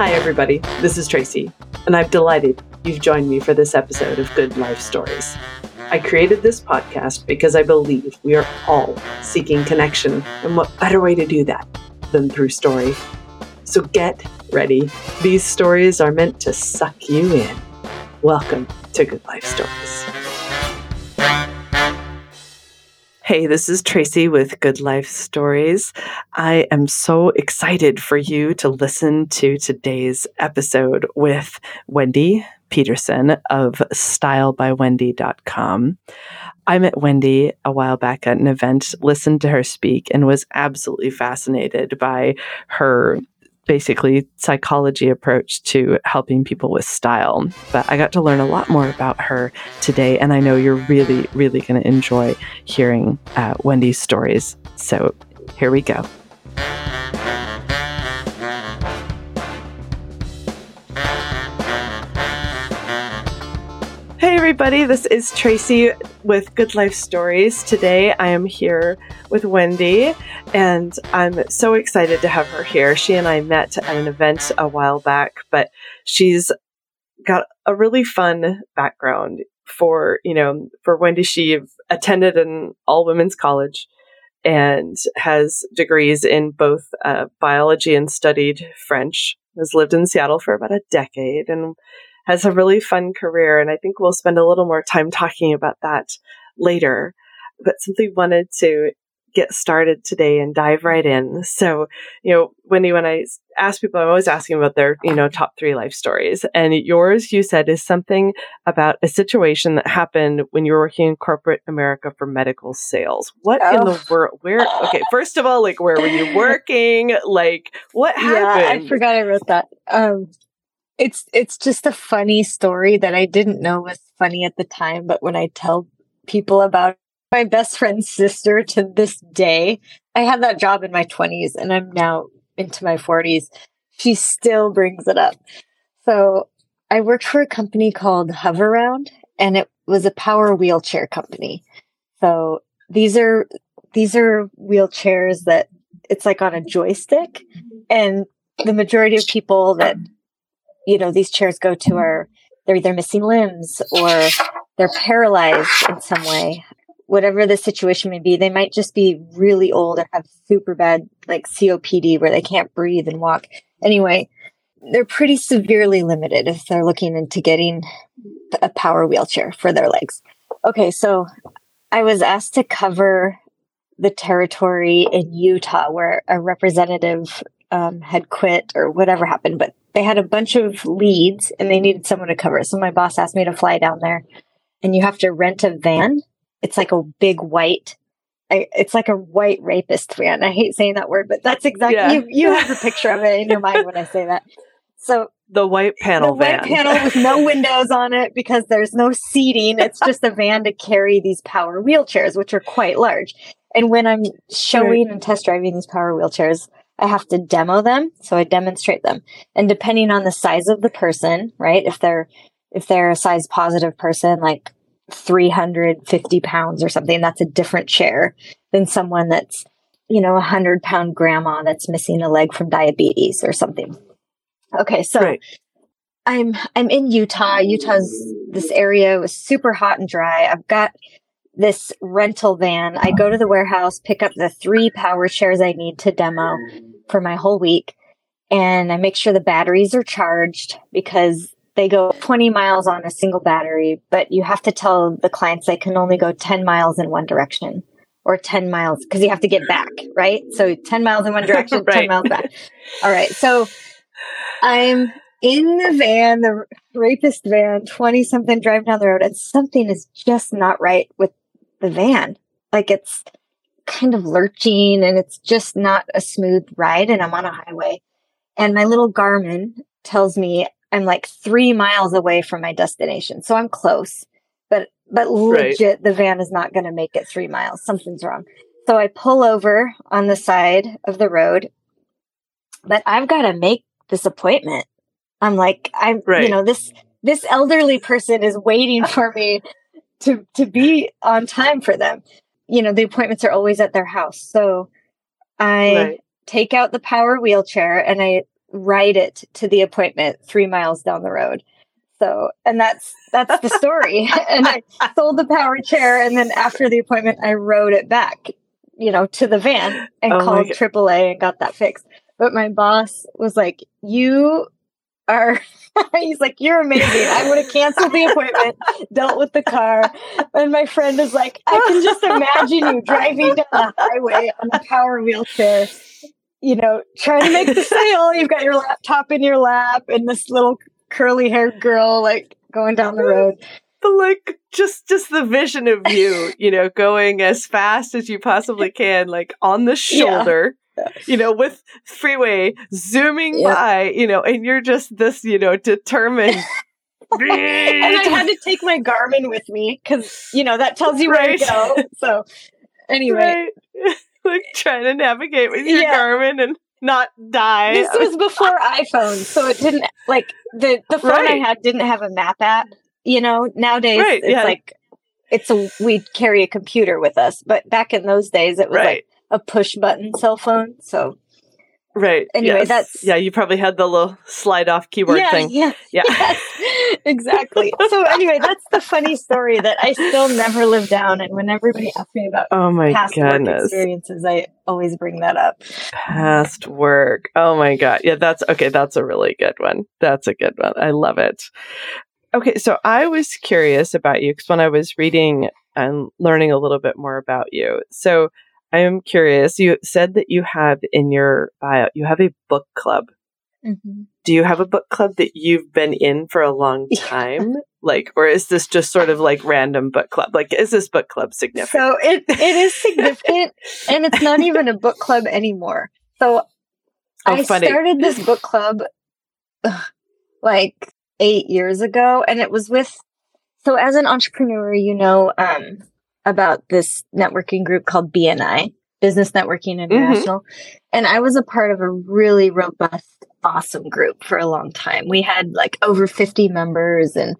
Hi, everybody. This is Tracy, and I'm delighted you've joined me for this episode of Good Life Stories. I created this podcast because I believe we are all seeking connection, and what better way to do that than through story? So get ready. These stories are meant to suck you in. Welcome to Good Life Stories. Hey, this is Tracy with Good Life Stories. I am so excited for you to listen to today's episode with Wendy Petersen of stylebywendy.com. I met Wendy a while back at an event, listened to her speak, and was absolutely fascinated by her basically psychology approach to helping people with style. But I got to learn a lot more about her today, and I know you're really, really going to enjoy hearing uh, Wendy's stories. So here we go. Hey, everybody, this is Tracy with Good Life Stories. Today I am here with Wendy, and I'm so excited to have her here. She and I met at an event a while back, but she's got a really fun background for, you know, for Wendy. She attended an all women's college and has degrees in both uh, biology and studied French. Has lived in Seattle for about a decade and has a really fun career. And I think we'll spend a little more time talking about that later. But simply wanted to get started today and dive right in. So, you know, Wendy, when I ask people, I'm always asking about their, you know, top three life stories. And yours, you said, is something about a situation that happened when you were working in corporate America for medical sales. What oh. in the oh. world? Where, okay, first of all, like, where were you working? Like, what happened? Yeah, I forgot I wrote that. Um, it's it's just a funny story that I didn't know was funny at the time, but when I tell people about my best friend's sister to this day, I had that job in my 20s and I'm now into my 40s. She still brings it up. So, I worked for a company called Hoveround and it was a power wheelchair company. So, these are these are wheelchairs that it's like on a joystick and the majority of people that you know, these chairs go to are they're either missing limbs or they're paralyzed in some way. Whatever the situation may be, they might just be really old or have super bad like COPD where they can't breathe and walk. Anyway, they're pretty severely limited if they're looking into getting a power wheelchair for their legs. Okay, so I was asked to cover the territory in Utah where a representative um, had quit or whatever happened, but they had a bunch of leads and they needed someone to cover it. So my boss asked me to fly down there and you have to rent a van. It's like a big white, I, it's like a white rapist van. I hate saying that word, but that's exactly, yeah. you, you have a picture of it in your mind when I say that. So the white panel the van. white panel with no windows on it because there's no seating. It's just a van to carry these power wheelchairs, which are quite large. And when I'm showing and test driving these power wheelchairs, I have to demo them. So I demonstrate them. And depending on the size of the person, right? If they're, if they're a size positive person, like 350 pounds or something, that's a different chair than someone that's, you know, a hundred pound grandma that's missing a leg from diabetes or something. Okay. So right. I'm, I'm in Utah. Utah's this area was super hot and dry. I've got this rental van. I go to the warehouse, pick up the three power chairs I need to demo for my whole week. And I make sure the batteries are charged because they go 20 miles on a single battery, but you have to tell the clients they can only go 10 miles in one direction or 10 miles because you have to get back, right? So 10 miles in one direction, right. 10 miles back. All right. So I'm in the van, the rapist van, 20 something driving down the road, and something is just not right with the van. Like it's kind of lurching and it's just not a smooth ride and I'm on a highway. And my little Garmin tells me I'm like three miles away from my destination. So I'm close, but, but legit, right. the van is not going to make it three miles. Something's wrong. So I pull over on the side of the road, but I've got to make this appointment. I'm like, I'm, right. you know, this, this elderly person is waiting for me to, to be on time for them you know, the appointments are always at their house. So I right. take out the power wheelchair and I ride it to the appointment three miles down the road. So, and that's that's the story. and I sold the power chair, and then after the appointment, I rode it back, you know, to the van and Oh called AAA and got that fixed. But my boss was like, "You are," he's like, "You're amazing." I would have canceled the appointment, dealt with the car, and my friend is like, "I can just imagine you driving down the highway on a power wheelchair." You know, trying to make the sale. You've got your laptop in your lap, and this little curly haired girl like going down the road. But like just just the vision of you, you know, going as fast as you possibly can, like on the shoulder, you know, with freeway zooming Yeah. by, you know, and you're just this, you know, determined. And I had to take my Garmin with me because you know that tells you where Right. to go. So anyway, right? like trying to navigate with your Yeah. Garmin and not die. this was before iPhone, so it didn't like the the phone Right. I had didn't have a map app. You know, nowadays Right, it's yeah. like it's a we carry a computer with us, but back in those days it was right. like a push button cell phone. So Right. Anyway, yes. that's- yeah. You probably had the little slide off keyboard yeah, thing. yeah, Yeah. yes, exactly. So anyway, that's the funny story that I still never live down. And when everybody asks me about Oh my past work experiences, I always bring that up. Past work. Oh my god. Yeah, that's okay. That's a really good one. That's a good one. I love it. Okay, so I was curious about you because when I was reading and learning a little bit more about you, so I am curious. You said that you have in your bio, you have a book club. Do you have a book club that you've been in for a long Yeah. time? Like, or is this just sort of like random book club? Like, is this book club significant? So it, it is significant, and it's not even a book club anymore. So Oh, I funny. started this book club ugh, like eight years ago, and it was with. So as an entrepreneur, you know um, about this networking group called BNI, Business Networking International, and I was a part of a really robust, awesome group for a long time. We had like over fifty members, and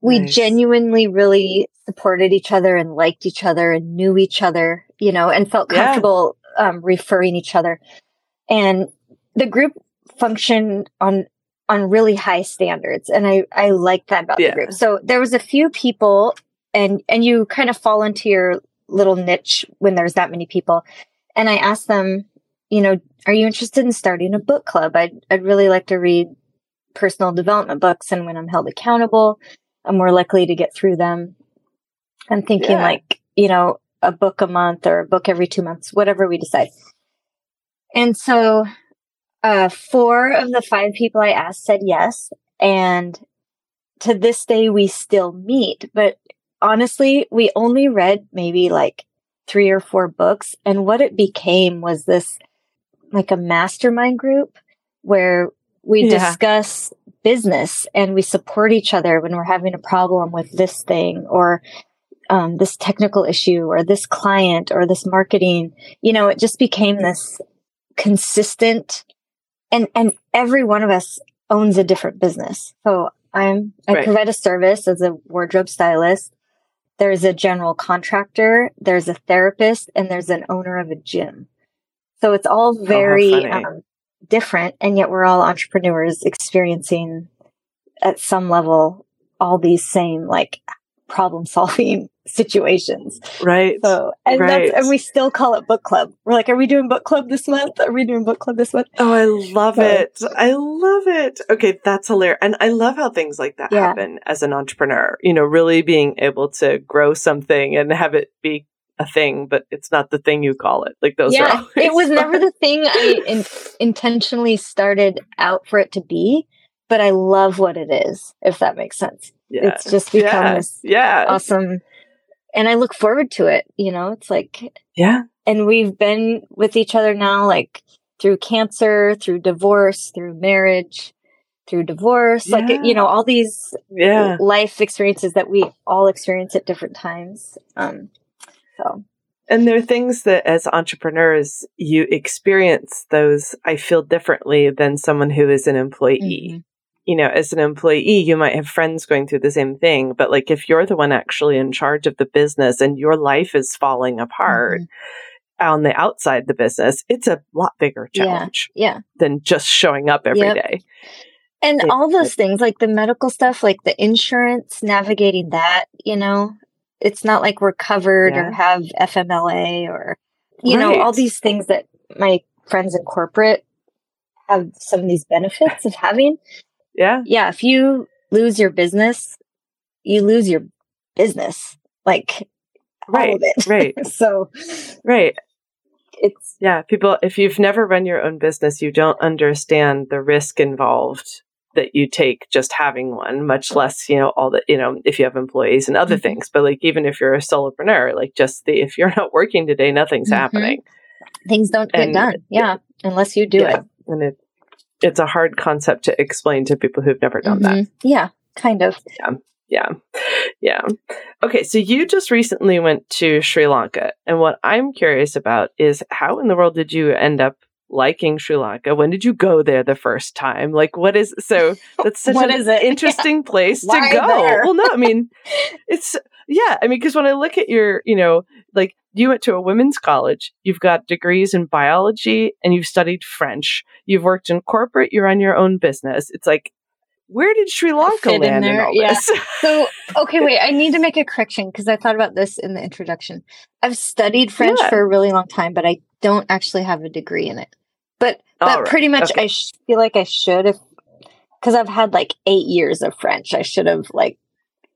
we Nice. genuinely really supported each other and liked each other and knew each other, you know, and felt Yeah. comfortable um, referring each other. And the group functioned on on really high standards, and I I liked that about Yeah. the group. So there was a few people, and and you kind of fall into your little niche when there's that many people. And I asked them, you know, are you interested in starting a book club? I'd I'd really like to read personal development books, and when I'm held accountable, I'm more likely to get through them. I'm thinking Yeah. like, you know, a book a month or a book every two months, whatever we decide. And so, uh, four of the five people I asked said yes. And to this day, we still meet. But honestly, we only read maybe like three or four books. And what it became was this like a mastermind group where we Yeah. discuss business and we support each other when we're having a problem with this thing or um, this technical issue or this client or this marketing. You know, it just became this consistent and and every one of us owns a different business. So I'm I Right. provide a service as a wardrobe stylist. There's a general contractor, there's a therapist, and there's an owner of a gym. So it's all very funny. um, different, and yet we're all entrepreneurs experiencing at some level all these same like problem solving situations. right. So and Right. that's and we still call it book club. We're like, are we doing book club this month? Are we doing book club this month? Oh, I love So- it. I love it. Okay, that's hilarious. And I love how things like that Yeah. happen as an entrepreneur. You know, really being able to grow something and have it be a thing, but it's not the thing you call it. Like those yeah, it was never the thing I in, intentionally started out for it to be, but I love what it is. If that makes sense, yeah. it's just become yeah. this Yeah. awesome, and I look forward to it. You know, it's like Yeah. and we've been with each other now like through cancer through divorce through marriage through divorce like you know all these Yeah. life experiences that we all experience at different times um so And there are things that as entrepreneurs, you experience those, I feel differently than someone who is an employee. Mhm. You know, as an employee, you might have friends going through the same thing, but like if you're the one actually in charge of the business and your life is falling apart, Mhm. on the outside the business, it's a lot bigger challenge Yeah. than just showing up every Yep. day. And It- all those things, like the medical stuff, like the insurance, navigating that, you know, it's not like we're covered Yeah. or have FMLA or, you know, all these things that my friends in corporate have some of these benefits of having. Yeah. Yeah. If you lose your business, you lose your business, like all Right. of it. Right. so Right. it's, Yeah. People, if you've never run your own business, you don't understand the risk involved that you take just having one, much less, you know, all the, you know, if you have employees and other Mhm. things. But like, even if you're a solopreneur, like just the, if you're not working today, nothing's Mhm. happening. things don't get And- done. Yeah. Unless you do Yeah. it. And it, it's a hard concept to explain to people who've never done that. Mhm. Yeah. Kind of. Yeah. Yeah. Yeah. Okay. So you just recently went to Sri Lanka. And what I'm curious about is how in the world did you end up liking Sri Lanka? When did you go there the first time? Like, what is so that's such an interesting place to go. there? Well, no, I mean, it's, yeah. I mean, because when I look at your, you know, like you went to a women's college, you've got degrees in biology and you've studied French, you've worked in corporate, You're on your own business. It's like, where did Sri Lanka fit in land in, there, all yeah. this? So, okay, wait, I need to make a correction because I thought about this in the introduction. I've studied French Yeah. for a really long time, but I don't actually have a degree in it. But but right, pretty much okay. I sh- feel like I should if because I've had like 8 years of French. I should have like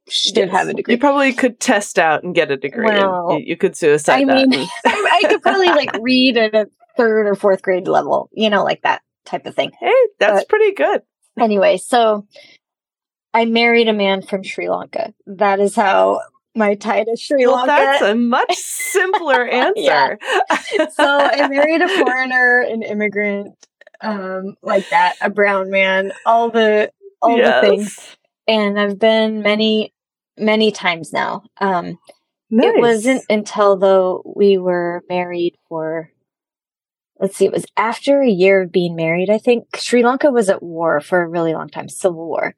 should Yes. have a degree. You probably could test out and get a degree. Well, you, you could suicide I mean, and- I could probably like read at a third or fourth grade level, you know, like that type of thing. hey, that's but- pretty good. Anyway, so I married a man from Sri Lanka. That is how my tie to Sri Well, Lanka. that's a much simpler answer. so I married a foreigner, an immigrant, um, like that, a brown man, all the all Yes. the things. And I've been many, many times now. Um, Nice. It wasn't until though we were married for let's see, it was after a year of being married, I think. Sri Lanka was at war for a really long time, civil war.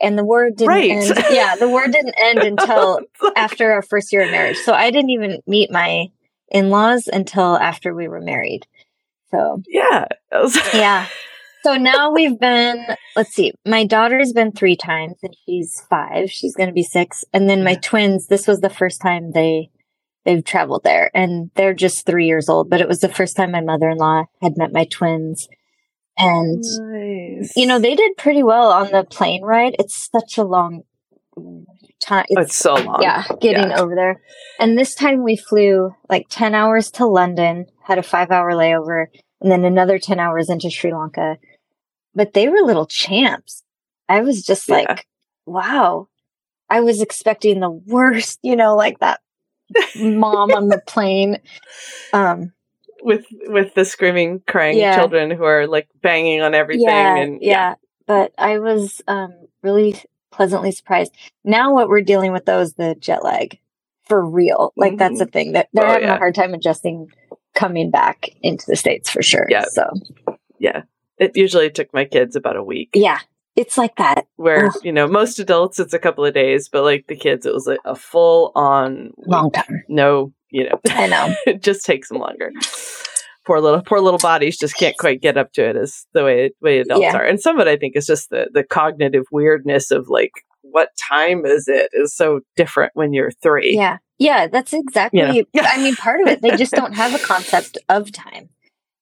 And the war didn't Right. end. Yeah, the war didn't end until after our first year of marriage. So I didn't even meet my in-laws until after we were married. So yeah. Was- yeah. So now we've been, let's see, my daughter's been three times and she's five. She's going to be six. And then my twins, this was the first time they, they've traveled there and they're just three years old, but it was the first time my mother-in-law had met my twins. And, nice. you know, they did pretty well on the plane ride. It's such a long time. Oh, it's so long. Yeah, getting Yeah. over there. And this time we flew like 10 hours to London, had a five hour layover, and then another 10 hours into Sri Lanka. But they were little champs. I was just Yeah. like, wow. I was expecting the worst, you know, like that mom on the plane. Um, With with the screaming, crying Yeah. children who are like banging on everything yeah, and yeah. But I was um, really pleasantly surprised. Now, what we're dealing with though is the jet lag for real. Like that's a thing that they're Oh, having a hard time adjusting coming back into the states for sure. Yeah. So yeah. It usually took my kids about a week. yeah, it's like that. Where, Ugh. you know, most adults it's a couple of days, but like the kids it was like a full on Long time. no, you know. I know. it just takes them longer. Poor little poor little bodies just can't quite get up to it as the way way adults Yeah. are. And some of it I think is just the the cognitive weirdness of like what time is it is so different when you're three. Yeah. Yeah, that's exactly. You know? I mean, part of it, they just don't have a concept of time.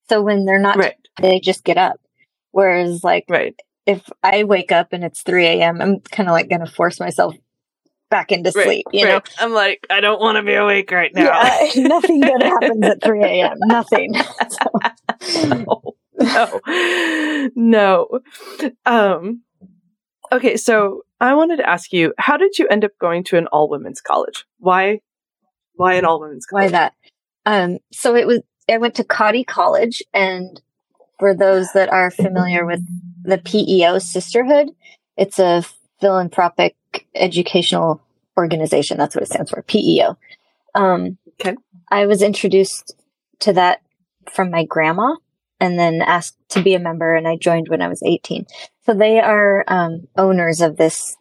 So when they're not, Right. they just get up. Whereas, like, Right. if I wake up and it's 3 a.m., I'm kind of like going to force myself back into Right. sleep, you know? I'm like, I don't want to be awake right now. Yeah, nothing good happens at 3 a.m. Nothing. no, no, no. Um, okay, so I wanted to ask you, how did you end up going to an all women's college? Why? Why an all women's college? Why that? Um, so it was, I went to Cottey College, and for those that are familiar with the PEO Sisterhood, it's a philanthropic educational organization. That's what it stands for, PEO. Um, Okay. I was introduced to that from my grandma and then asked to be a member, and I joined when I was 18. So they are um, owners of this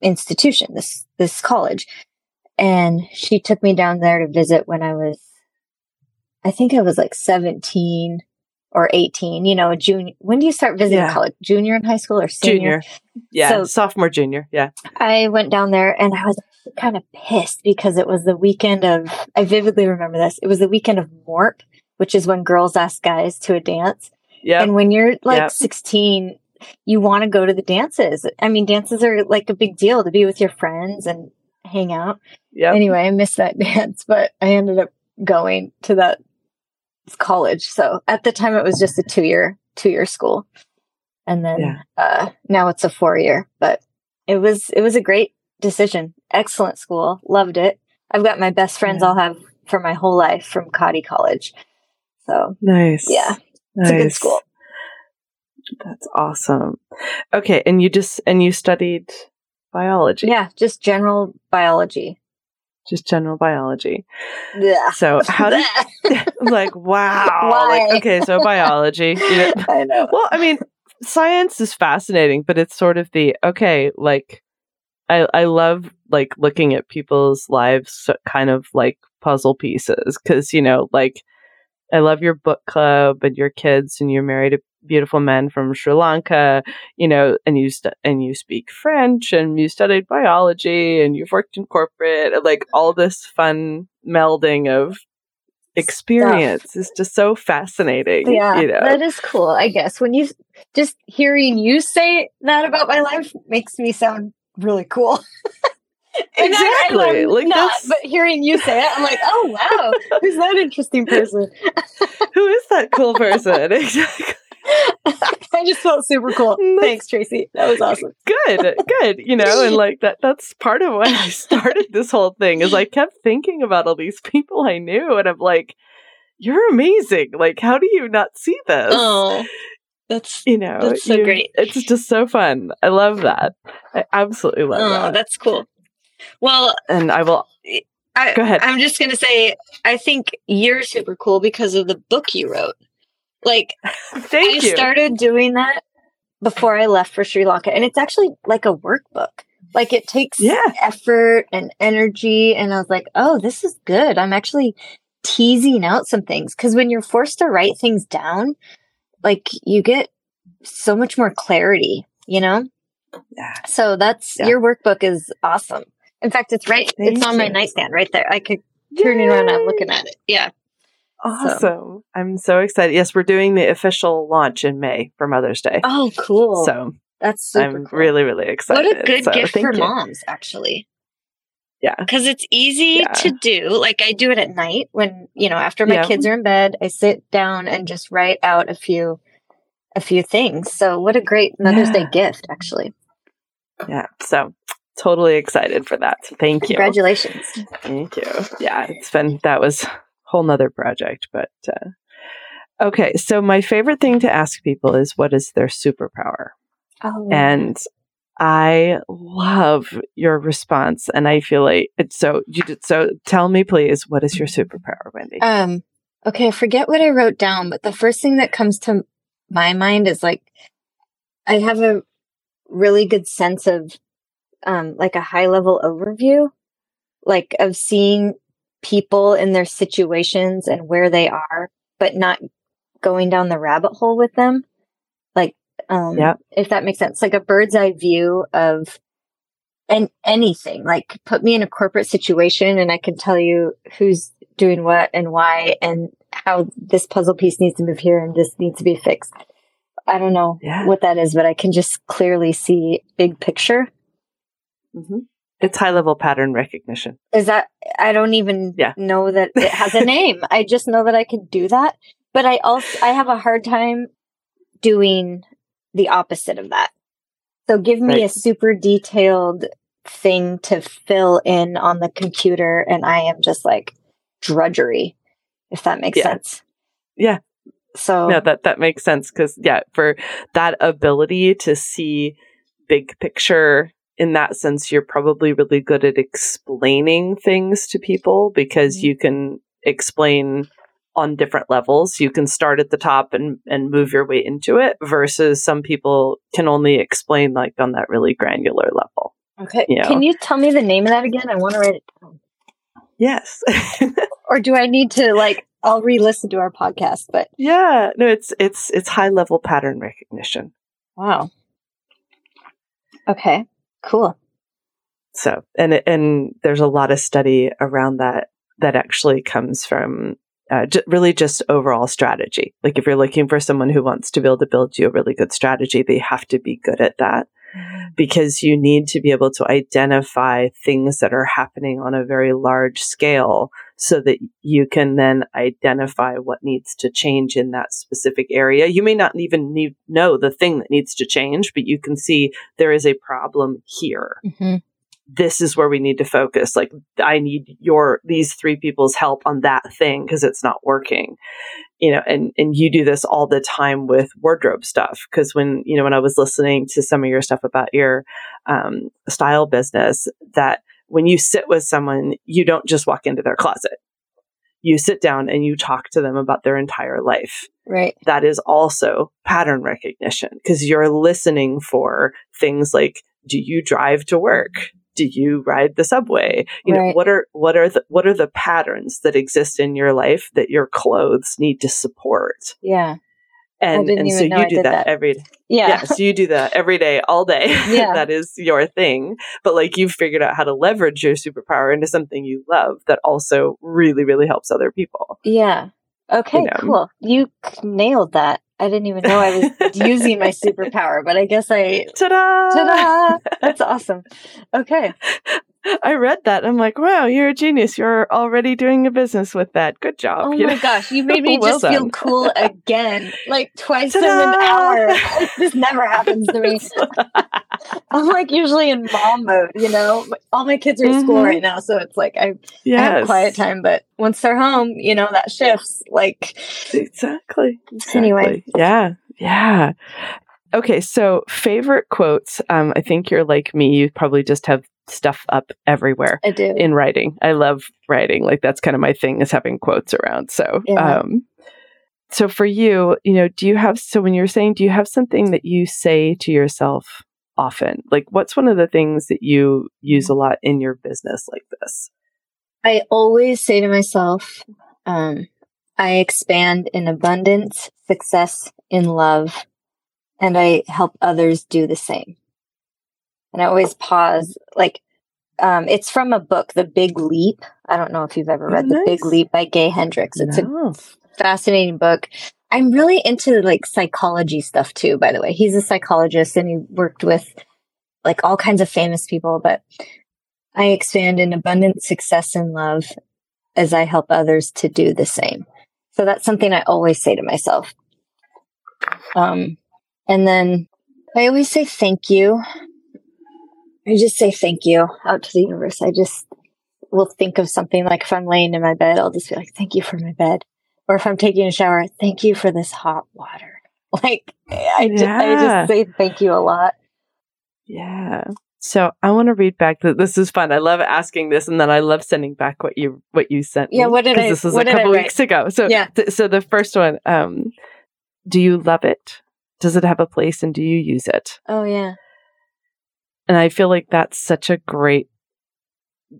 institution, this this college, and she took me down there to visit when I was I think I was like 17 or 18, you know, junior. When do you start visiting Yeah. college? Junior in high school or senior? Junior. Yeah. So- sophomore, junior. Yeah. I went down there and I was kind of pissed because it was the weekend of, I vividly remember this. It was the weekend of MORP, which is when girls ask guys to a dance. Yeah. And when you're like Yep. 16, you want to go to the dances. I mean, dances are like a big deal to be with your friends and hang out. Yeah. Anyway, I missed that dance, but I ended up going to that college. So at the time it was just a two year, two year school. And then, Yeah. uh, now it's a four year, but it was, it was a great decision. Excellent school. Loved it. I've got my best friends Yeah. I'll have for my whole life from Cottey College. So Nice. yeah, Nice. it's a good school. That's awesome. Okay, and you just and you studied biology. Yeah, just general biology. Just general biology. Yeah. So how did like wow. Like okay, so biology. You know, I know. well, I mean, science is fascinating, but it's sort of the okay, like I I love like looking at people's lives kind of like puzzle pieces cuz you know, like I love your book club and your kids and you're married to beautiful men from Sri Lanka, you know, and you st- and you speak French and you studied biology and you've worked in corporate and like all this fun melding of experience is just so fascinating. Yeah, you know. that is cool. I guess when you just hearing you say that about my life makes me sound really cool. And I- I Exactly, am like not, but hearing you say it, I'm like, oh wow, who's that interesting person? Who is that cool person? exactly. I just felt super cool. Thanks, Tracy. That was awesome. Good, good. You know, and like that that's part of why I started this whole thing is I kept thinking about all these people I knew and I'm like, you're amazing. Like, how do you not see this? Oh, that's you know, that's so you- great. It's just so fun. I love that. I absolutely love oh, that. that's cool. Well, And I will I, Go ahead. I'm just gonna say, I think you're super cool because of the book you wrote. Like, thank I you. started doing that before I left for Sri Lanka, and it's actually like a workbook. Like it takes Yeah. effort and energy, and I was like, "Oh, this is good." I'm actually teasing out some things because when you're forced to write things down, like you get so much more clarity, you know. Yeah. So that's Yeah. your workbook is awesome. In fact, it's right. Thank it's on my nightstand right there. I could turn it around. I'm looking at it. Yeah. Awesome. I'm so excited. Yes, we're doing the official launch in May for Mother's Day. Oh, cool. So that's super I'm cool. really, really excited. What a good So gift for you. moms, actually. Yeah. Because it's easy Yeah. to do. Like I do it at night when, you know, after my Yeah. kids are in bed, I sit down and just write out a few a few things. So what a great Mother's Yeah. Day gift, actually. Yeah. So totally excited for that. So thank you. Congratulations. Thank you. Yeah, it's been that was a whole nother project, but uh, okay. So my favorite thing to ask people is what is their superpower, Oh. and I love your response, and I feel like it's so. You did, so tell me, please, what is your superpower, Wendy? Um, okay, I forget what I wrote down, but the first thing that comes to my mind is like I have a really good sense of um like a high level overview, like of seeing people in their situations and where they are, but not going down the rabbit hole with them. Like um Yep. if that makes sense. Like a bird's eye view of and anything. Like put me in a corporate situation and I can tell you who's doing what and why and how this puzzle piece needs to move here and this needs to be fixed. I don't know Yeah. what that is, but I can just clearly see big picture. Hmm It's high level pattern recognition. Is that I don't even Yeah. know that it has a name. I just know that I can do that. But I also I have a hard time doing the opposite of that. So give me Right. a super detailed thing to fill in on the computer and I am just like drudgery, if that makes Yeah. sense. Yeah. So No, that that makes sense because yeah, for that ability to see big picture in that sense, you're probably really good at explaining things to people because Mhm. you can explain on different levels. You can start at the top and and move your way into it versus some people can only explain like on that really granular level. okay. you know. Can you tell me the name of that again? I want to write it down. Yes. Or do I need to like I'll re-listen to our podcast. But yeah, no, it's it's it's high level pattern recognition. Wow. Okay. Cool. So, and and there's a lot of study around that that actually comes from uh, j- really just overall strategy. Like if you're looking for someone who wants to be able to build you a really good strategy, they have to be good at that because you need to be able to identify things that are happening on a very large scale so that you can then identify what needs to change in that specific area. You may not even need, know the thing that needs to change, but you can see there is a problem here. Mm-hmm. This is where we need to focus. Like, I need your, these three people's help on that thing because it's not working you know, and, and you do this all the time with wardrobe stuff. Cause when, you know, when I was listening to some of your stuff about your, um, style business, that when you sit with someone, you don't just walk into their closet. You sit down and you talk to them about their entire life. Right. That is also pattern recognition because you're listening for things like, do you drive to work? do you ride the subway you know what are what are the what are the patterns that exist in your life that your clothes need to support yeah and and so you do that, that, every day yeah. yeah so you do that every day all day yeah that is your thing but like you've figured out how to leverage your superpower into something you love that also really really helps other people yeah okay you know? cool you nailed that I didn't even know I was using my superpower, but I guess I. Ta-da! Ta-da! That's awesome. Okay. I read that. I'm like, wow, you're a genius. You're already doing a business with that. Good job. Oh you my know? gosh, you made me well just done. feel cool again, like twice Ta-da! in an hour. this never happens to me. I'm like usually in mom mode, you know. All my kids are at mm-hmm. school right now, so it's like I, yes. I have quiet time. But once they're home, you know that shifts. Like exactly. exactly. Anyway, yeah, yeah. Okay, so favorite quotes. Um, I think you're like me. You probably just have stuff up everywhere. I do in writing. I love writing. Like that's kind of my thing is having quotes around. So, yeah. um, so for you, you know, do you have so when you're saying, do you have something that you say to yourself often? Like, what's one of the things that you use a lot in your business like this? I always say to myself, um, I expand in abundance, success, in love, and I help others do the same. And I always pause, like, um, it's from a book, The Big Leap. I don't know if you've ever read oh, The Big Leap by Gay Hendricks. It's no. a fascinating book. I'm really into like psychology stuff too, by the way. He's a psychologist and he worked with like all kinds of famous people, but I expand in abundant success and love as I help others to do the same. So that's something I always say to myself. Um, and then I always say thank you I just say thank you out to the universe. I just will think of something like if I'm laying in my bed, I'll just be like, thank you for my bed. Or if I'm taking a shower, thank you for this hot water. Like, I, yeah. just, I just say thank you a lot. Yeah. So I want to read back that this is fun. I love asking this, and then I love sending back what you what you sent. Yeah, what did I? This was a couple weeks ago. So yeah. Th- so the first one, um, do you love it? Does it have a place, and do you use it? Oh yeah. And I feel like that's such a great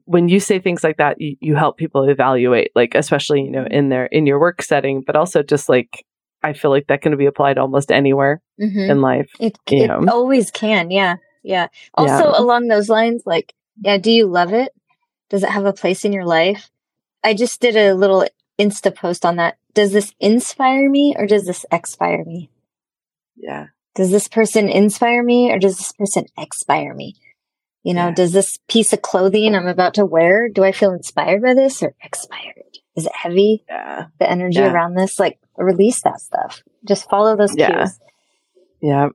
when you say things like that, you, you help people evaluate, like especially, you know, in their in your work setting, but also just like I feel like that can be applied almost anywhere mm-hmm. in life. It, it know. always can, yeah. Yeah. Also yeah. along those lines, like, yeah, do you love it? Does it have a place in your life? I just did a little Insta post on that. Does this inspire me or does this expire me? Yeah does this person inspire me or does this person expire me? You know, yeah. does this piece of clothing I'm about to wear, do I feel inspired by this or expired? Is it heavy? Yeah. The energy yeah. around this, like release that stuff. Just follow those cues. Yeah.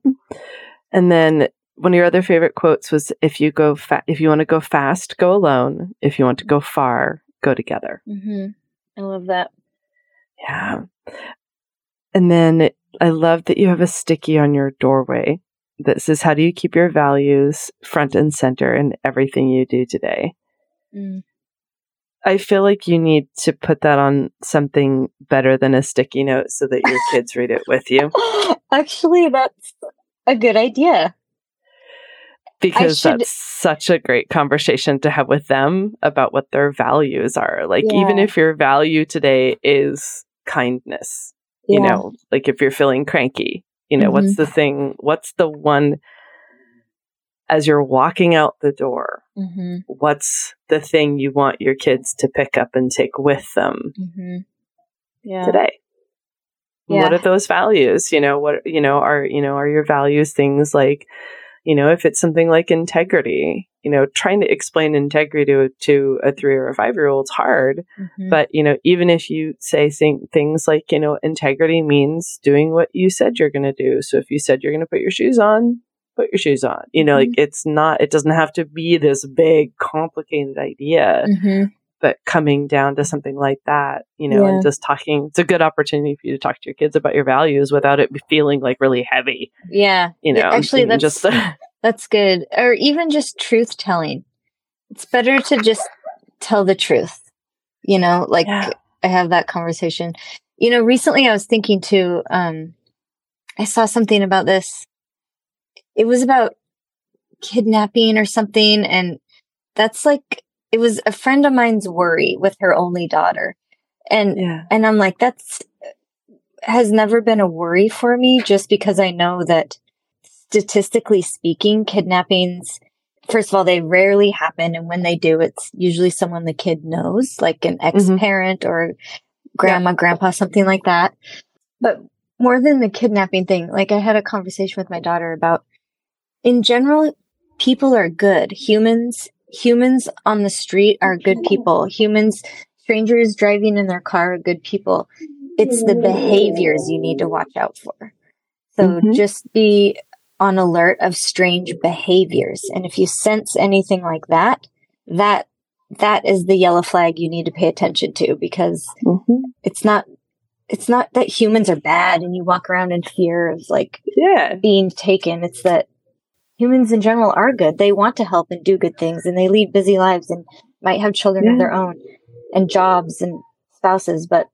And then one of your other favorite quotes was if you go fa- if you want to go fast, go alone. If you want to go far, go together. Mm-hmm. I love that. Yeah. And then I love that you have a sticky on your doorway that says, How do you keep your values front and center in everything you do today? Mm. I feel like you need to put that on something better than a sticky note so that your kids read it with you. Actually, that's a good idea. because should... that's such a great conversation to have with them about what their values are. Like, yeah. even if your value today is kindness, yeah. you know, like if you're feeling cranky, you know, mm-hmm. what's the thing, what's the one as you're walking out the door, mm-hmm. what's the thing you want your kids to pick up and take with them mm-hmm. yeah. today? Yeah. What are those values? You know, what, you know, are, you know, are your values things like, you know, if it's something like integrity, you know, trying to explain integrity to, to a three or a five year old is hard. Mm-hmm. But, you know, even if you say things like, you know, integrity means doing what you said you're going to do. So if you said you're going to put your shoes on, put your shoes on. You know, mm-hmm. like it's not, it doesn't have to be this big, complicated idea. Mm-hmm but coming down to something like that, you know, yeah. and just talking, it's a good opportunity for you to talk to your kids about your values without it feeling like really heavy. Yeah. You know, actually, that's, just, that's good. Or even just truth telling. It's better to just tell the truth, you know, like yeah. I have that conversation. You know, recently I was thinking too, um, I saw something about this. It was about kidnapping or something. And that's like it was a friend of mine's worry with her only daughter. And, yeah. and I'm like, that's, has never been a worry for me just because I know that statistically speaking, kidnappings, first of all, they rarely happen. And when they do, it's usually someone the kid knows, like an ex parent mm-hmm. or grandma, yeah. grandpa, something like that. But more than the kidnapping thing, like I had a conversation with my daughter about in general, people are good. Humans humans on the street are good people. Humans, strangers driving in their car are good people. It's the behaviors you need to watch out for. So mm-hmm. just be on alert of strange behaviors. And if you sense anything like that, that that is the yellow flag you need to pay attention to because mm-hmm. it's not it's not that humans are bad and you walk around in fear of like yeah. being taken. It's that humans in general are good. They want to help and do good things and they lead busy lives and might have children yeah. of their own and jobs and spouses, but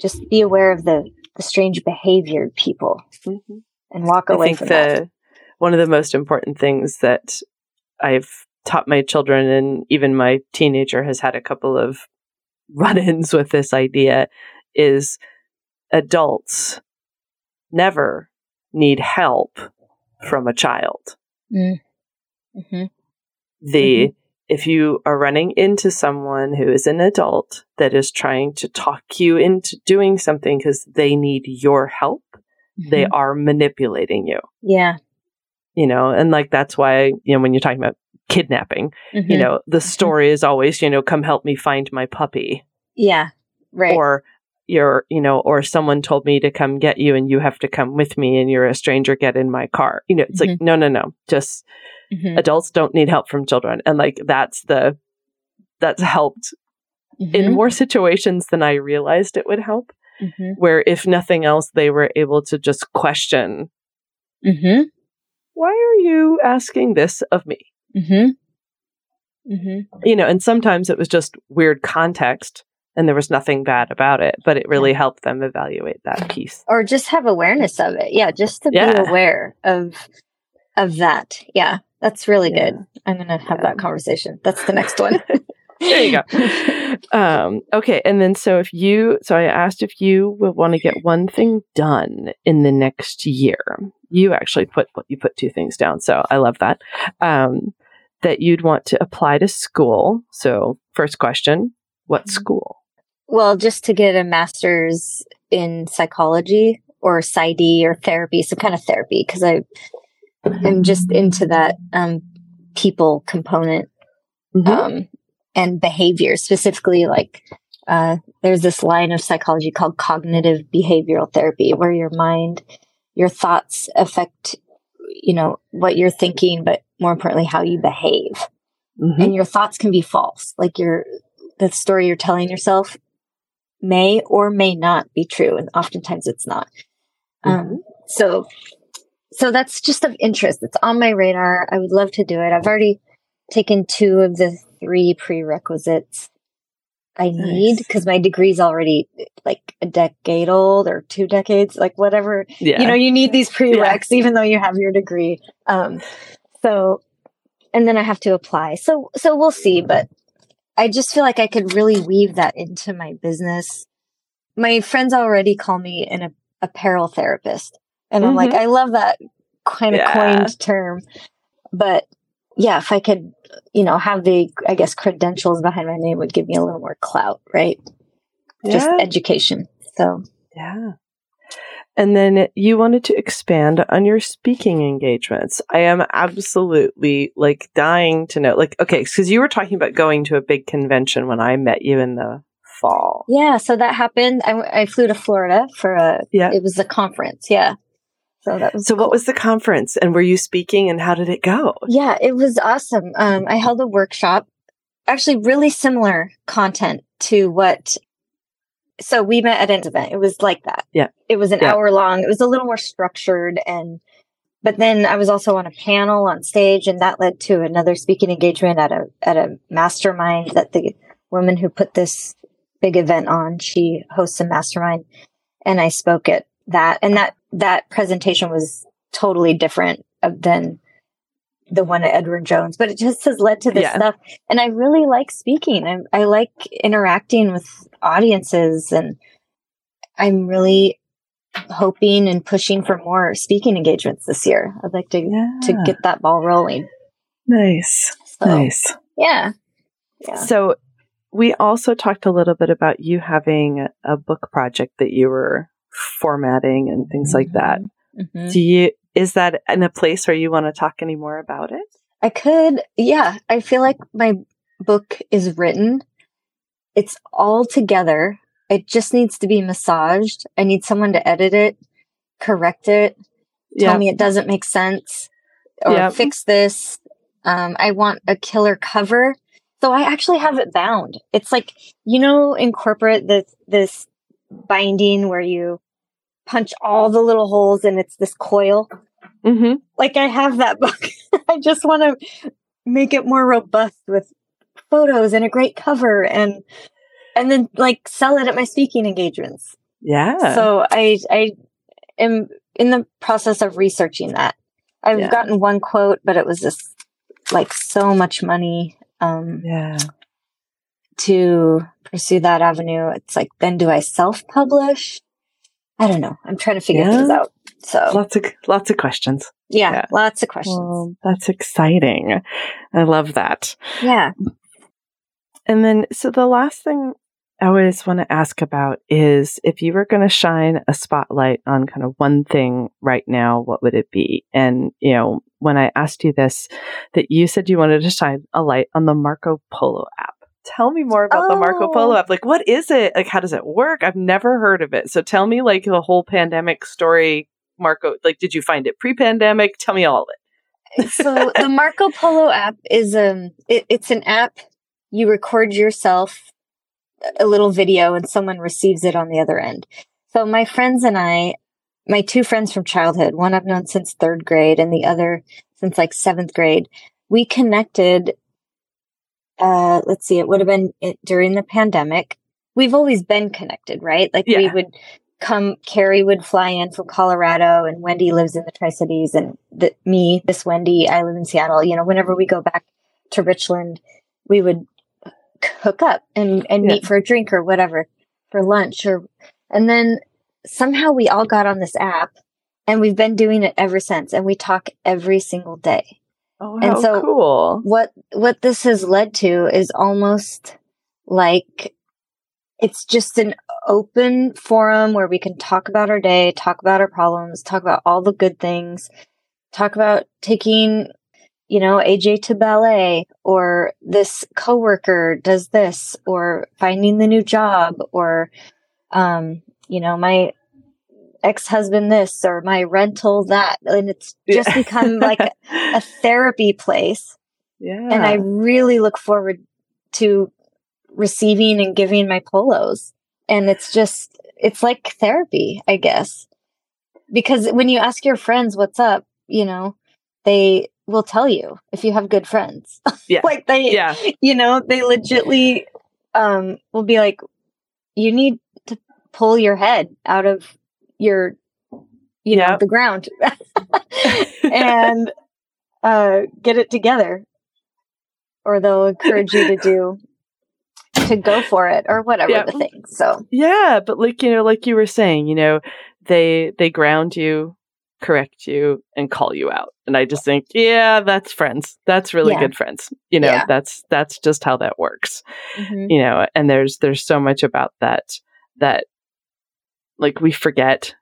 just be aware of the, the strange behavior people mm-hmm. and walk away from the, that. One of the most important things that I've taught my children and even my teenager has had a couple of run-ins with this idea is adults never need help from a child. Mm. Mm-hmm. The mm-hmm. if you are running into someone who is an adult that is trying to talk you into doing something because they need your help, mm-hmm. they are manipulating you. Yeah. You know, and like that's why, you know, when you're talking about kidnapping, you mm-hmm. know, the mm-hmm. story is always, you know, come help me find my puppy. Yeah. Right. Or you're, you know, or someone told me to come get you and you have to come with me and you're a stranger, get in my car. You know, it's mm-hmm. like, no, no, no. Just mm-hmm. adults don't need help from children. And like that's the, that's helped mm-hmm. in more situations than I realized it would help. Mm-hmm. Where if nothing else, they were able to just question, mm-hmm. why are you asking this of me? Mm-hmm. You know, and sometimes it was just weird context and there was nothing bad about it, but it really helped them evaluate that piece. Or just have awareness of it. Yeah, just to yeah. be aware of of that. Yeah, that's really yeah. good. I'm going to have yeah. that conversation. That's the next one. there you go. Um, okay, and then so if you, so I asked if you would want to get one thing done in the next year. You actually put what you put two things down, so I love that. Um, that you'd want to apply to school. So first question, what mm-hmm. school? Well, just to get a master's in psychology or PsyD or therapy, some kind of therapy, because I am just into that um, people component mm-hmm. um, and behavior, specifically like uh, there's this line of psychology called cognitive behavioral therapy, where your mind, your thoughts affect, you know, what you're thinking, but more importantly, how you behave. Mm-hmm. And your thoughts can be false. Like your, the story you're telling yourself may or may not be true. And oftentimes it's not. Um, mm-hmm. Um, so, so that's just of interest. It's on my radar. I would love to do it. I've already taken two of the three prerequisites I need because my degree's already like a decade old or two decades, like whatever. Yeah. You know, you need these prereqs yeah. even though you have your degree. Um, So, and then I have to apply. So, so we'll see, but I just feel like I could really weave that into my business. My friends already call me an apparel therapist. And I'm like, Mhm. I love that kind of Yeah. coined term. But yeah, if I could, you know, have the, I guess, credentials behind my name would give me a little more clout, right? Just education. So, Yeah. And then you wanted to expand on your speaking engagements. I am absolutely like dying to know. Like, okay, because you were talking about going to a big convention when I met you in the fall. yeah, so that happened. I, I flew to Florida for a, Yeah. it was a conference. Yeah. So that was So, what was the conference and were you speaking and how did it go? Yeah, it was awesome. Um, I held a workshop, actually, really similar content to what. So we met at an event. It was like that. Yeah. It was an Yeah. hour long. It was a little more structured, and but then I was also on a panel on stage, and that led to another speaking engagement at a at a mastermind that the woman who put this big event on she hosts a mastermind, and I spoke at that, and that that presentation was totally different than the one at Edward Jones, but it just has led to this Yeah. stuff. And I really like speaking. I, I like interacting with audiences and I'm really hoping and pushing for more speaking engagements this year. I'd like to, Yeah. to get that ball rolling. nice. So, Nice. yeah. Yeah. So, we also talked a little bit about you having a book project that you were formatting and things like that. Mhm. Do you is that in a place where you want to talk any more about it? I could, yeah. I feel like my book is written. It's all together. It just needs to be massaged. I need someone to edit it, correct it, tell me it doesn't make sense, or Yep. fix this. Um, I want a killer cover. So I actually have it bound. It's like, you know, in corporate, this, this binding where you punch all the little holes and it's this coil Mm-hmm. like I have that book. I just want to make it more robust with photos and a great cover and and then like sell it at my speaking engagements. Yeah. So I I am in the process of researching that. I've Yeah. gotten one quote, but it was just like so much money um yeah. to pursue that avenue. It's like then do I self-publish? I don't know. I'm trying to figure Yeah. things out. So Lots of lots of questions. yeah, yeah. lots of questions. Well, that's exciting. I love that. yeah. And then, so the last thing I always want to ask about is if you were going to shine a spotlight on kind of one thing right now, what would it be? And, you know, when I asked you this, that you said you wanted to shine a light on the Marco Polo app. Tell me more about the Marco Oh. Polo app. Like, what is it? Like, how does it work? I've never heard of it. So tell me, like, the whole pandemic story, Marco. Like, did you find it pre pandemic? Tell me all of it. so the Marco Polo app is um it, it's an app you record yourself a little video and someone receives it on the other end. So my friends and I, my two friends from childhood, one I've known since 3rd grade and the other since like 7th grade, we connected uh let's see it would have been it, during the pandemic. We've always been connected, right? Like we would come Carrie would fly in from Colorado and Wendy lives in the Tri-Cities and the, me, this Wendy, I live in Seattle. You know, whenever we go back to Richland, we would hook up and, and Yeah. meet for a drink or whatever for lunch or, and then somehow we all got on this app and we've been doing it ever since and we talk every single day. Oh, And so- cool. What, what this has led to is almost like it's just an open forum where we can talk about our day, talk about our problems, talk about all the good things, talk about taking, you know, AJ to ballet or this coworker does this or finding the new job or, um, you know, my ex-husband this or my rental that. And it's just Yeah. become like a, a therapy place. yeah. And I really look forward to receiving and giving my polos. And it's just, it's like therapy, I guess. Because when you ask your friends what's up, you know, they will tell you if you have good friends. Yeah. like they, yeah. you know, they legitly um, will be like, you need to pull your head out of your, you know, Yep. the ground. and uh, get it together, or they'll encourage you to do to go for it or whatever Yeah. the thing. So Yeah, but like you know, like you were saying, you know, they they ground you, correct you, and call you out. And I just think, yeah, that's friends. That's really Yeah. good friends. You know, Yeah. that's that's just how that works. mhm. You know, and there's there's so much about that that like we forget.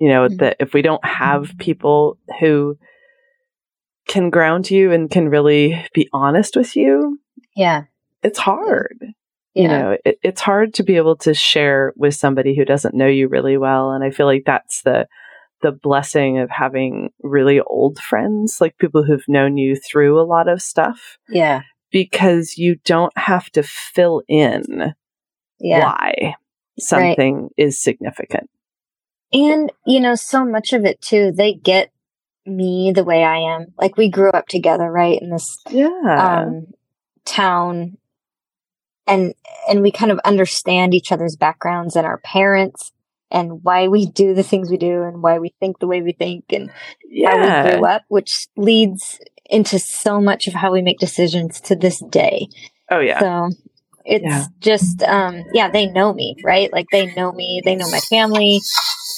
You know, Mhm. that if we don't have people who can ground you and can really be honest with you, yeah, it's hard yeah, you know it, it's hard to be able to share with somebody who doesn't know you really well and i feel like that's the the blessing of having really old friends like people who've known you through a lot of stuff yeah, because you don't have to fill in yeah. why something is significant And, you know, so much of it too, they get me the way I am. Like we grew up together, right? In this yeah um town and and we kind of understand each other's backgrounds and our parents and why we do the things we do and why we think the way we think and how we grew up, which leads into so much of how we make decisions to this day. oh yeah So it's Yeah. just, um, yeah, they know me, right? Like they know me, they know my family,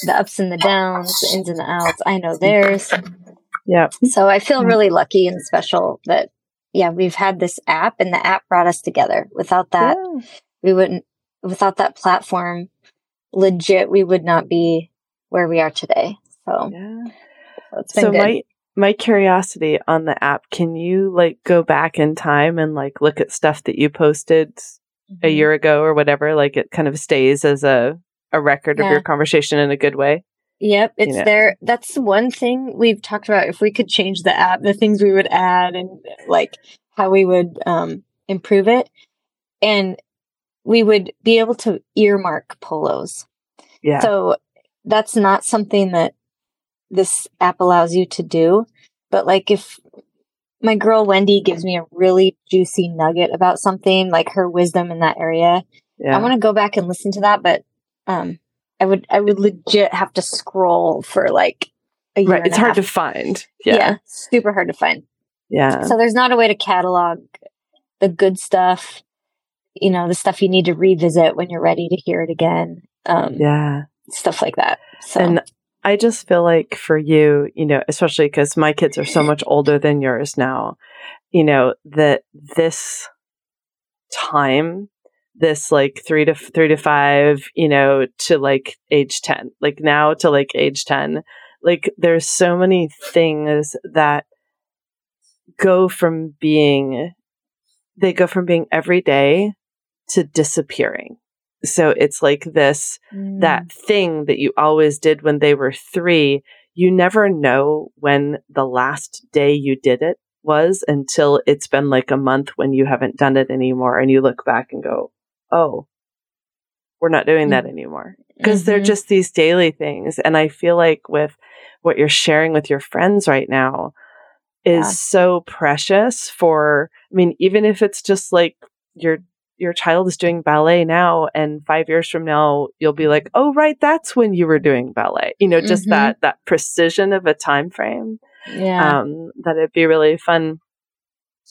the ups and the downs, the ins and the outs. I know theirs. yeah So I feel really lucky and special that, yeah, we've had this app and the app brought us together. Without that, Yeah. we wouldn't, without that platform, legit, we would not be where we are today. So, yeah so it's been so my my curiosity on the app can you like go back in time and like look at stuff that you posted a Mhm. year ago or whatever like it kind of stays as a a record of your conversation in a good way Yep, it's know. there. That's one thing we've talked about. If we could change the app, the things we would add and like how we would um, improve it. And we would be able to earmark polos. yeah So that's not something that this app allows you to do. But like if my girl Wendy gives me a really juicy nugget about something, like her wisdom in that area, yeah I want to go back and listen to that, but um, I would I would legit have to scroll for like a year. right it's hard to find yeah. yeah super hard to find. yeah So there's not a way to catalog the good stuff, you know, the stuff you need to revisit when you're ready to hear it again, um, yeah stuff like that. So and i just feel like for you you know especially because my kids are so much older than yours now you know that this time this like three to three to five you know to like age 10 like now to like age 10 like there's so many things that go from being they go from being every day to disappearing so it's like this Mm. that thing that you always did when they were three, you never know when the last day you did it was until it's been like a month when you haven't done it anymore. And you look back and go, oh, we're not doing that anymore. Because they're Mhm. just these daily things. And I feel like with what you're sharing with your friends right now is Yeah. so precious for, I mean, even if it's just like your your child is doing ballet now and 5 years from now you'll be like oh right that's when you were doing ballet you know just Mhm. that that precision of a time frame yeah. um that it'd be really fun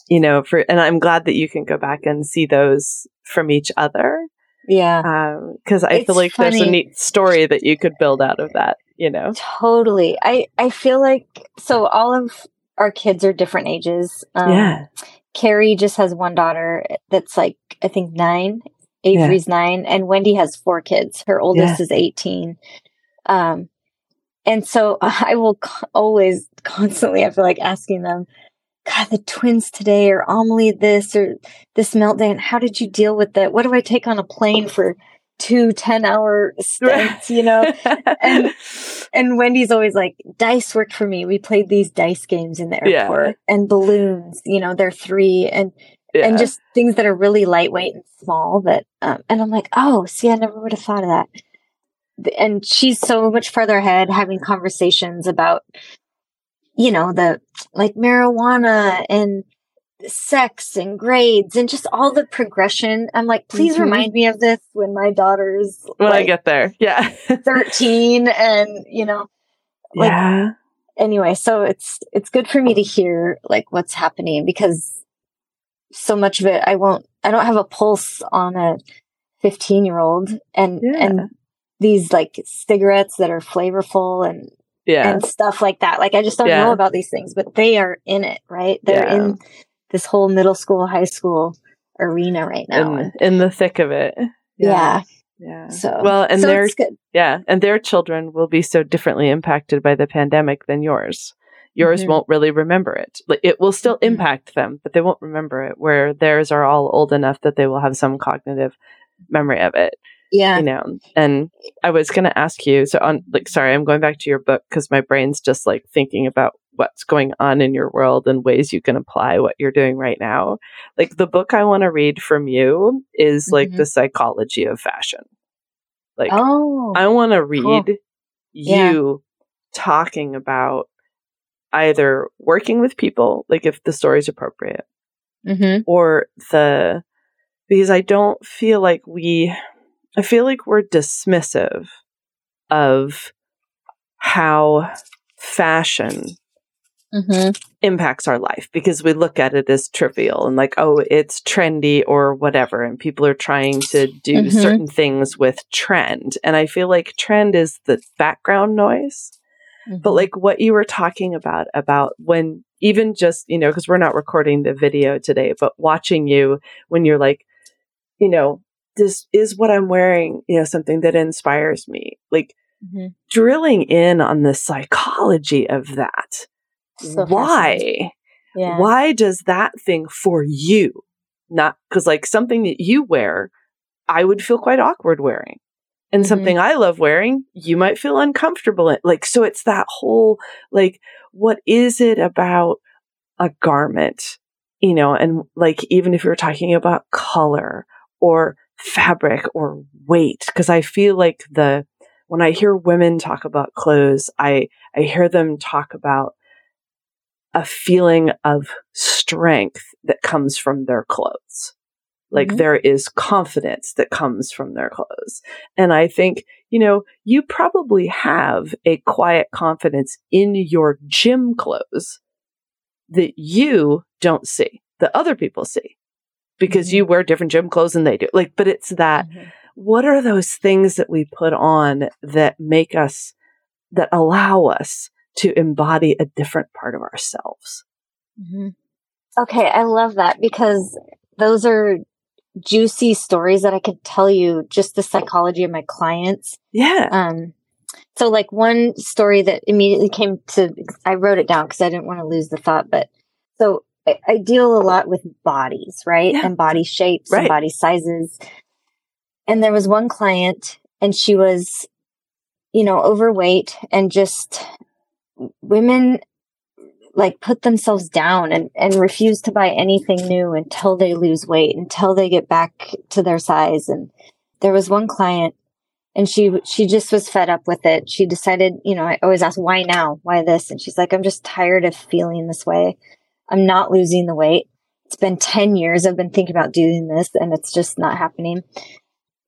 you know for and i'm glad that you can go back and see those from each other yeah. because i It's feel like there's a neat story that you could build out of that you know Totally. I I feel like so all of our kids are different ages. Um, yeah Carrie just has one daughter that's like I think nine. Avery's nine, and Wendy has four kids. Her oldest Yeah. is eighteen. Um, and so I will co- always constantly I feel like asking them, God, the twins today, or Amelie this or this meltdown. How did you deal with that? What do I take on a plane for two 10 hour stints? You know, and and Wendy's always like, dice worked for me. We played these dice games in the Yeah. airport and balloons, you know, they're three and, yeah. and just things that are really lightweight and small that, um, and I'm like, oh, see, I never would have thought of that. And she's so much further ahead having conversations about, you know, the like marijuana and sex and grades and just all the progression. I'm like, please Mhm. remind me of this when my daughter's when i get there yeah 13 and, you know, like, yeah anyway, so it's it's good for me to hear like what's happening because so much of it I won't I don't have a pulse on a 15 year old and Yeah. and these like cigarettes that are flavorful and Yeah. and stuff like that. Like I just don't Yeah. know about these things, but they are in it, right? They're Yeah. in this whole middle school, high school arena right now. in, in the thick of it. yeah. Yeah. So well, and so their yeah, and their children will be so differently impacted by the pandemic than yours. Yours Mhm. won't really remember it. It will still Mhm. impact them, but they won't remember it. Where theirs are all old enough that they will have some cognitive memory of it. Yeah. you know and i was going to ask you so on like sorry i'm going back to your book because my brain's just like thinking about what's going on in your world and ways you can apply what you're doing right now like the book i want to read from you is like Mhm. the psychology of fashion like oh. i want to read Yeah. you talking about either working with people like if the story's appropriate hmm or the because I don't feel like we I feel like we're dismissive of how fashion hmm impacts our life because we look at it as trivial and like oh it's trendy or whatever and people are trying to do Mhm. certain things with trend. And I feel like trend is the background noise. But like what you were talking about about when even just you know because we're not recording the video today but watching you when you're like you know this is what i'm wearing you know something that inspires me like Mhm. drilling in on the psychology of that So why. Yeah. why does that thing for you not because like something that you wear i would feel quite awkward wearing and Mhm. something i love wearing you might feel uncomfortable in like so it's that whole like what is it about a garment you know and like even if you're talking about color or fabric or weight because i feel like the when i hear women talk about clothes i i hear them talk about a feeling of strength that comes from their clothes. Like Mhm. there is confidence that comes from their clothes. And I think, you know, you probably have a quiet confidence in your gym clothes that you don't see, that other people see because you wear different gym clothes than they do. Like, but it's that Mhm. what are those things that we put on that make us that allow us to embody a different part of ourselves Mhm. Okay, I love that because those are juicy stories that I could tell you just the psychology of my clients. yeah Um, so like one story that immediately came to, I wrote it down because I didn't want to lose the thought, but so I, I deal a lot with bodies, right? Yeah. And body shapes Right. and body sizes. And there was one client and she was, you know, overweight and just women like put themselves down and, and refuse to buy anything new until they lose weight, until they get back to their size. And there was one client and she, she just was fed up with it. She decided, you know, I always ask, why now? Why this? And she's like, I'm just tired of feeling this way. I'm not losing the weight. It's been 10 years I've been thinking about doing this and it's just not happening.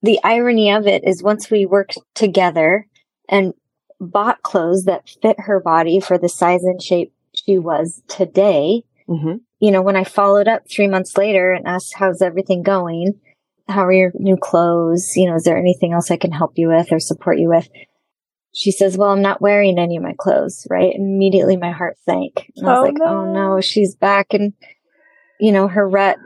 The irony of it is once we worked together and bought clothes that fit her body for the size and shape she was today, hmm you know, when I followed up three months later and asked, how's everything going? How are your new clothes? You know, is there anything else I can help you with or support you with? She says, well, I'm not wearing any of my clothes, right? And immediately my heart sank. And I was Oh, like, oh no, she's back and, you know, her rut.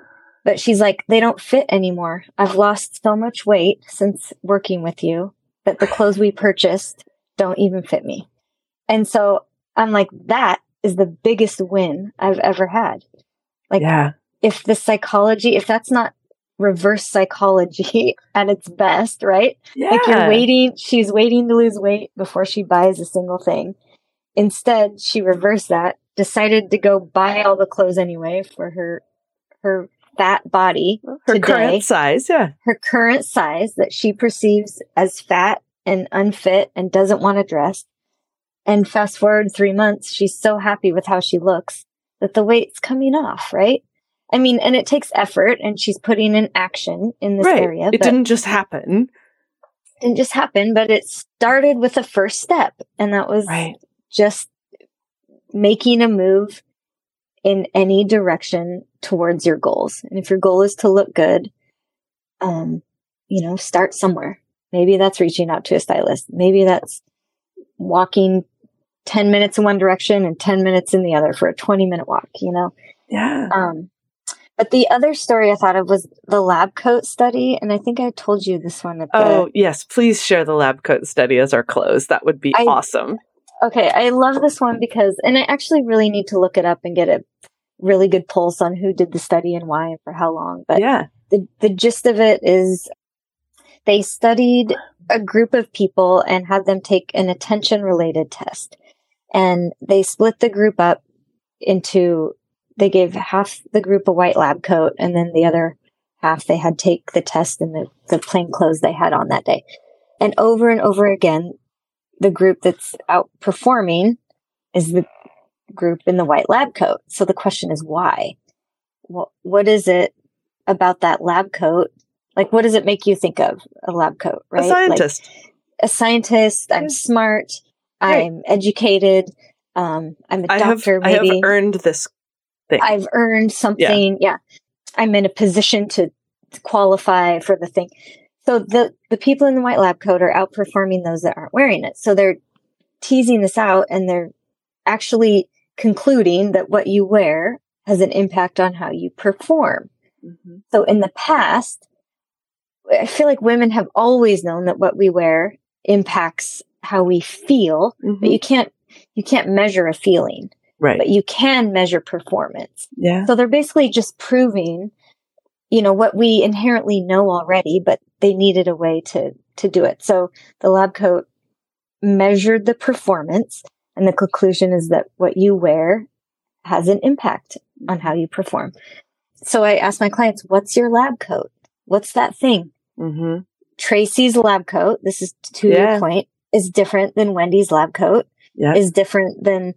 But she's like, they don't fit anymore. I've lost so much weight since working with you that the clothes we purchased don't even fit me. And so I'm like, that is the biggest win I've ever had. Like, yeah if the psychology, if that's not reverse psychology at its best, right? yeah Like you're waiting, she's waiting to lose weight before she buys a single thing. Instead, she reversed that, decided to go buy all the clothes anyway for her, her fat body, her today. current size yeah her current size that she perceives as fat and unfit and doesn't want to dress. And fast forward three months, she's so happy with how she looks that the weight's coming off, right? I mean, and it takes effort and she's putting in action in this right area. it didn't just happen didn't just happen, but it started with a first step. And that was right just making a move in any direction towards your goals. And if your goal is to look good, um, you know, start somewhere. Maybe that's reaching out to a stylist. Maybe that's walking 10 minutes in one direction and 10 minutes in the other for a 20 minute walk, you know? Yeah. Um, but the other story I thought of was the lab coat study. And I think I told you this one. At the, oh, yes. Please share the lab coat study as our close. That would be I- awesome. Okay, I love this one because, and I actually really need to look it up and get a really good pulse on who did the study and why and for how long. But yeah. the, the gist of it is they studied a group of people and had them take an attention related test. And they split the group up into, they gave half the group a white lab coat and then the other half they had take the test in the, the plain clothes they had on that day. And over and over again, the group that's outperforming is the group in the white lab coat. So the question is why? What, what is it about that lab coat? Like, what does it make you think of a lab coat, right? A scientist. Like a scientist. I'm smart. Right. I'm educated. Um, I'm a I have, doctor, I have earned this I've earned something. Yeah. I'm in a position to, to qualify for the thing. So the, the people in the white lab coat are outperforming those that aren't wearing it. So they're teasing this out and they're actually concluding that what you wear has an impact on how you perform. Mhm. So in the past, I feel like women have always known that what we wear impacts how we feel, but Mhm. you can't, you can't measure a feeling, Right. but you can measure performance. yeah. So they're basically just proving, you know, what we inherently know already, but they needed a way to, to do it. So the lab coat measured the performance and the conclusion is that what you wear has an impact on how you perform. So I asked my clients, what's your lab coat? What's that thing? Mm-hmm. Tracy's lab coat, this is to Yeah. your point, is different than Wendy's lab coat, Yeah. is different than,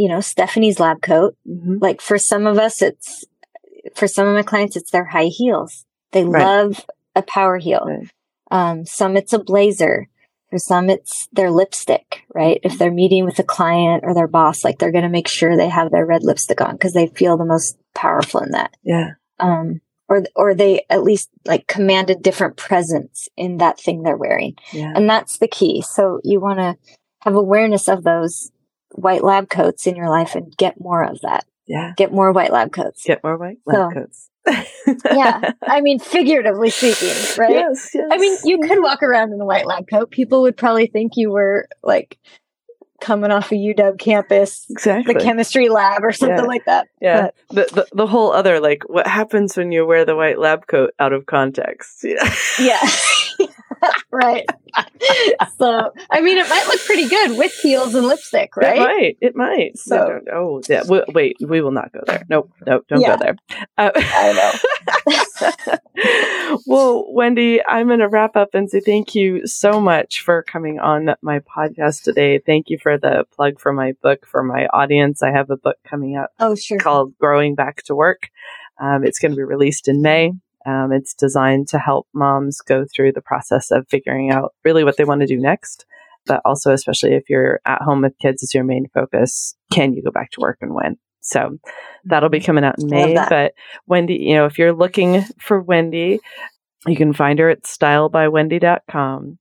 you know, Stephanie's lab coat. Hmm like for some of us it's for some of my clients it's their high heels. They Right. love a power heel. Right. um, some it's a blazer. For some it's their lipstick right? If they're meeting with a client or their boss like they're going to make sure they have their red lipstick on because they feel the most powerful in that. Yeah. um, or or they at least like command a different presence in that thing they're wearing. Yeah. and that's the key. So you want to have awareness of those white lab coats in your life and get more of that Yeah. get more white lab coats Get more white lab So- coats. yeah. I mean, figuratively speaking, right? Yes, yes. I mean, you could walk around in a white lab coat. People would probably think you were like coming off a UW campus, exactly. the chemistry lab or something Yeah. like that. yeah. The, the the whole other like what happens when you wear the white lab coat out of context. Yeah. Yeah. right. so, I mean, it might look pretty good with heels and lipstick, right? It might. It might. So- oh, yeah. We, wait, we will not go there. Nope. Nope. Don't Yeah. go there. Uh, I know. well, Wendy, I'm going to wrap up and say thank you so much for coming on my podcast today. Thank you for the plug for my book for my audience. I have a book coming out Oh, sure. called Growing Back to Work. Um, it's going to be released in May. Um, it's designed to help moms go through the process of figuring out really what they want to do next, but also, especially if you're at home with kids as your main focus, can you go back to work and when? So that'll be coming out in May. But Wendy, you know, if you're looking for Wendy, you can find her at stylebywendy.com.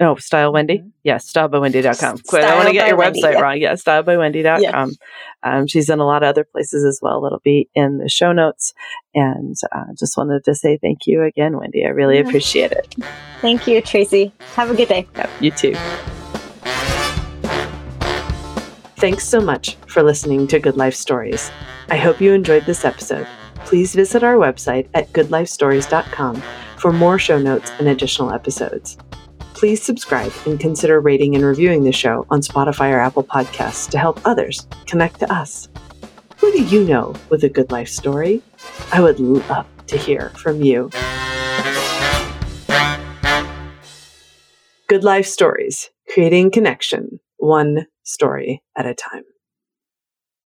No, Style Wendy? Mhm. Yes, stylebywendy.com. Quit. I want to get your Wendy, website yeah. wrong. Yeah, stylebywendy.com. Um, she's in a lot of other places as well. That'll be in the show notes. And uh, just wanted to say thank you again, Wendy. I really Yeah. appreciate it. Thank you, Tracy. Have a good day. Yep, you too. Thanks so much for listening to Good Life Stories. I hope you enjoyed this episode. Please visit our website at goodlifestories.com for more show notes and additional episodes. Please subscribe and consider rating and reviewing the show on Spotify or Apple Podcasts to help others connect to us. Who do you know with a good life story? I would love to hear from you. Good Life Stories, creating connection, one story at a time.